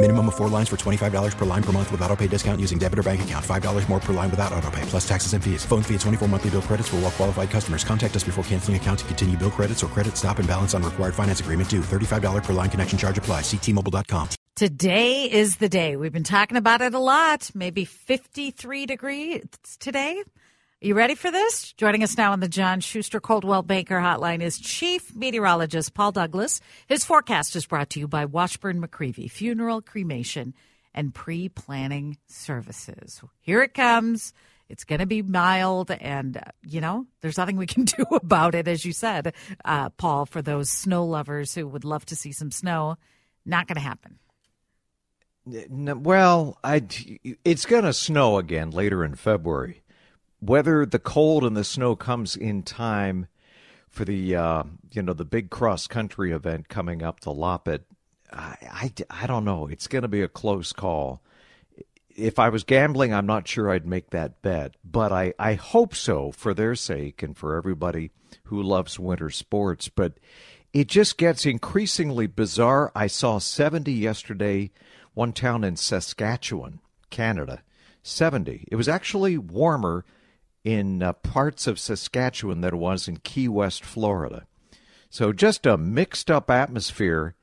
Minimum of four lines for $25 per line per month with auto pay discount using debit or bank account. $5 more per line without auto pay, plus taxes and fees. Phone fee at 24 monthly bill credits for all qualified customers. Contact us before canceling account to continue bill credits or credit stop and balance on required finance agreement due. $35 per line connection charge apply. Ctmobile.com. Today is the day. We've been talking about it a lot. Maybe 53 degrees today. You ready for this? Joining us now on the John Schuster Coldwell Banker Hotline is Chief Meteorologist Paul Douglas. His forecast is brought to you by Washburn McReavy Funeral, Cremation, and Pre Planning Services. Here it comes. It's going to be mild, and uh, you know, there's nothing we can do about it, as you said, uh, Paul. For those snow lovers who would love to see some snow, not going to happen. Well, I it's going to snow again later in February. Whether the cold and the snow comes in time for the uh, you know the big cross country event coming up the Loppet, I, I, I don't know. It's going to be a close call. If I was gambling, I'm not sure I'd make that bet, but I, I hope so for their sake and for everybody who loves winter sports. But it just gets increasingly bizarre. I saw 70 yesterday one town in Saskatchewan, Canada, 70. It was actually warmer in uh, parts of Saskatchewan than it was in Key West, Florida. So just a mixed up atmosphere.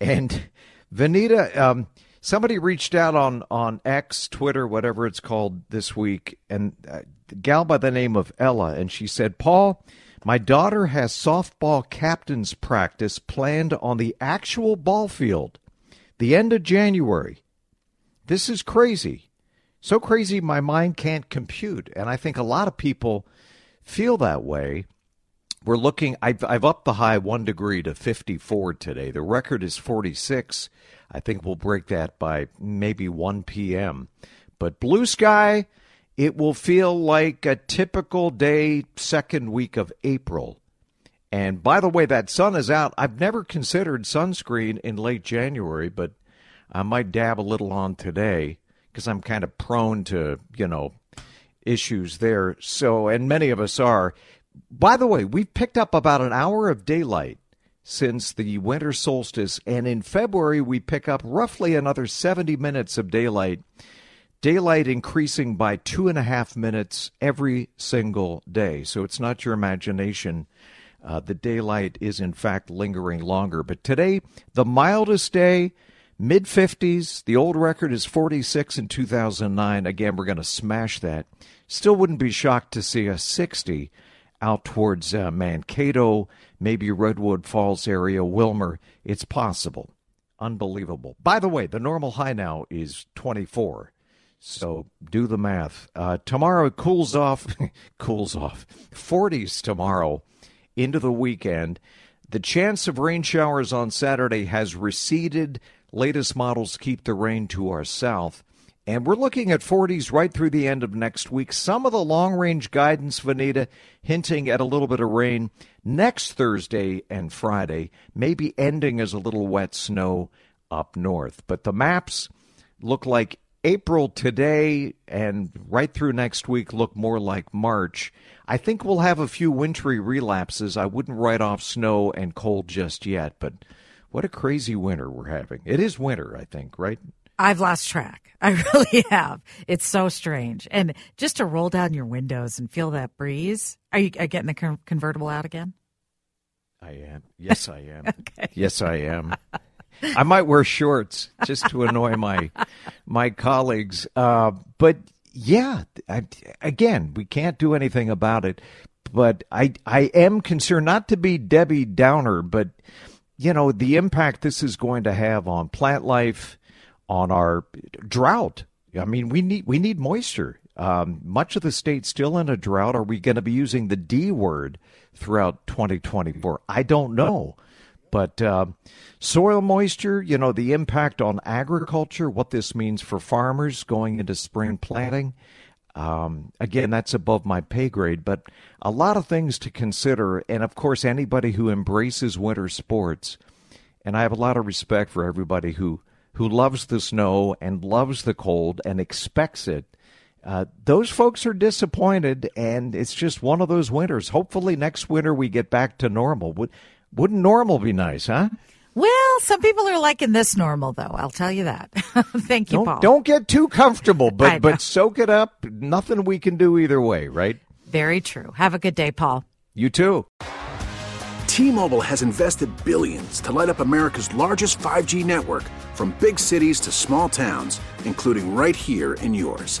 And Vineeta, um, somebody reached out on, on X, Twitter, whatever it's called this week, and uh, a gal by the name of Ella, and she said, Paul, my daughter has softball captain's practice planned on the actual ball field the end of January. This is crazy. So crazy my mind can't compute. And I think a lot of people feel that way. We're looking, I've, I've upped the high one degree to 54 today. The record is 46. I think we'll break that by maybe 1 p.m. But blue sky, it will feel like a typical day, second week of April. And by the way, that sun is out. I've never considered sunscreen in late January, but I might dab a little on today because I'm kind of prone to, you know, issues there. So, and many of us are. By the way, we've picked up about an hour of daylight since the winter solstice, and in February we pick up roughly another 70 minutes of daylight. Daylight increasing by two and a half minutes every single day. So it's not your imagination uh, the daylight is, in fact, lingering longer. But today, the mildest day, mid 50s. The old record is 46 in 2009. Again, we're going to smash that. Still wouldn't be shocked to see a 60 out towards uh, Mankato, maybe Redwood Falls area, Willmar. It's possible. Unbelievable. By the way, the normal high now is 24. So do the math. Uh, tomorrow cools off. cools off. 40s tomorrow into the weekend. The chance of rain showers on Saturday has receded. Latest models keep the rain to our south. And we're looking at 40s right through the end of next week. Some of the long range guidance, Vineeta, hinting at a little bit of rain next Thursday and Friday, maybe ending as a little wet snow up north. But the maps look like April today and right through next week look more like March. I think we'll have a few wintry relapses. I wouldn't write off snow and cold just yet, but what a crazy winter we're having. It is winter, I think, right? I've lost track. I really have. It's so strange. And just to roll down your windows and feel that breeze. Are you getting the convertible out again? I am. Yes, I am. okay. Yes, I am. I might wear shorts just to annoy my my colleagues. Uh, but yeah, I, again, we can't do anything about it. but I I am concerned not to be Debbie Downer, but you know the impact this is going to have on plant life, on our drought. I mean, we need we need moisture. Um, much of the state still in a drought. Are we going to be using the D word throughout 2024? I don't know. But uh, soil moisture, you know, the impact on agriculture, what this means for farmers going into spring planting. Um, again, that's above my pay grade, but a lot of things to consider. And of course, anybody who embraces winter sports, and I have a lot of respect for everybody who, who loves the snow and loves the cold and expects it. Uh, those folks are disappointed, and it's just one of those winters. Hopefully, next winter we get back to normal. Would, wouldn't normal be nice, huh? Well, some people are liking this normal, though. I'll tell you that. Thank you, don't, Paul. Don't get too comfortable, but but soak it up. Nothing we can do either way, right? Very true. Have a good day, Paul. You too. T-Mobile has invested billions to light up America's largest 5G network, from big cities to small towns, including right here in yours.